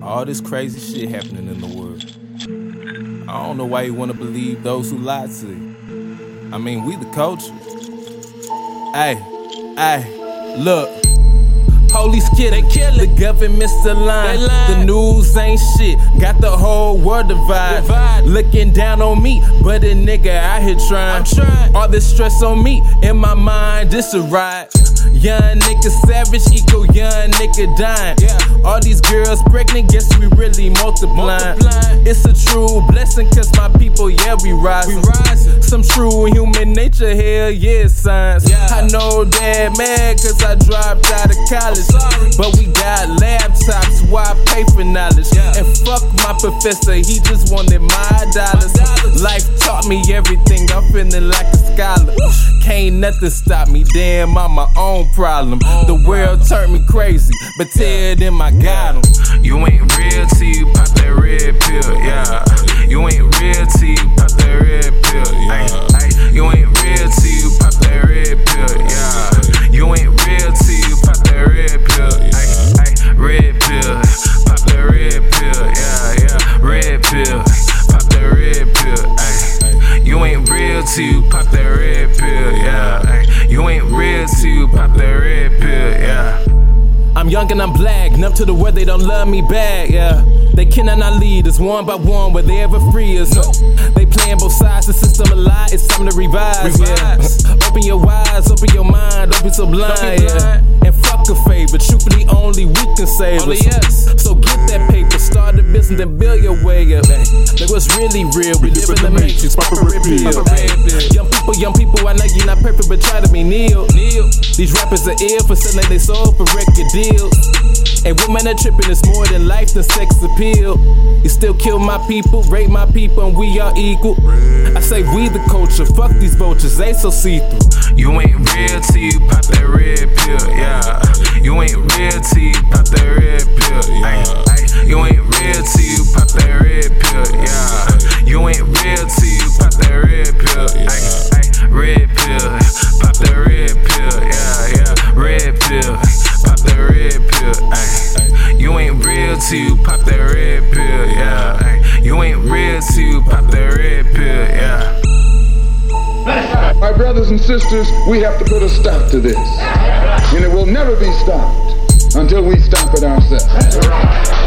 All this crazy shit happening in the world. I don't know why you want to believe those who lie to you. I mean, we the culture. Hey, hey, look. Police kill they kill it. The government's the line. The news ain't shit. Got the whole world divided. Divide. Looking down on me, but a nigga out here trying. I'm trying. All this stress on me, in my mind, this a ride. Young nigga savage equal young nigga dying. Yeah. All these girls pregnant, guess we really multiplying. multiplying. It's a true blessing, cause my people, yeah, we rising. We rising. Some true human nature, hell yeah, science. Yeah. I know that mad, cause I dropped out of college. Sorry. But we got laptops, why pay for knowledge? Yeah. And fuck my professor, he just wanted my dollars. My dollars. Life taught me everything, I'm feeling like a scholar. Can't nothing stop me, damn, I'm my own problem. The world turned me crazy, but tell them I got them. You ain't real till you young and I'm black, enough to the world they don't love me back, yeah. They cannot not lead us one by one, where they ever free us. They playing both sides, the system a lie, it's time to revise, yeah. open your eyes, open your mind, don't be so blind, be blind. yeah. And fuck a favor, truthfully only we can save only us. So get that paper, start a business, and build your way up. Like what's really real, we, we live in the matrix, proper repeal. Young people, young people, I know you're not perfect, but try to be Neil. These rappers are ill for selling their soul for record deals. And women are tripping, it's more than life than sex appeal. You still kill my people, rape my people, and we are equal. I say we the culture, fuck these vultures, they so see through. You ain't real till you pop that red pill, yeah. Till you pop that red pill, yeah. Ay. You ain't real till you pop that red pill, yeah. My brothers and sisters, we have to put a stop to this. And it will never be stopped until we stop it ourselves.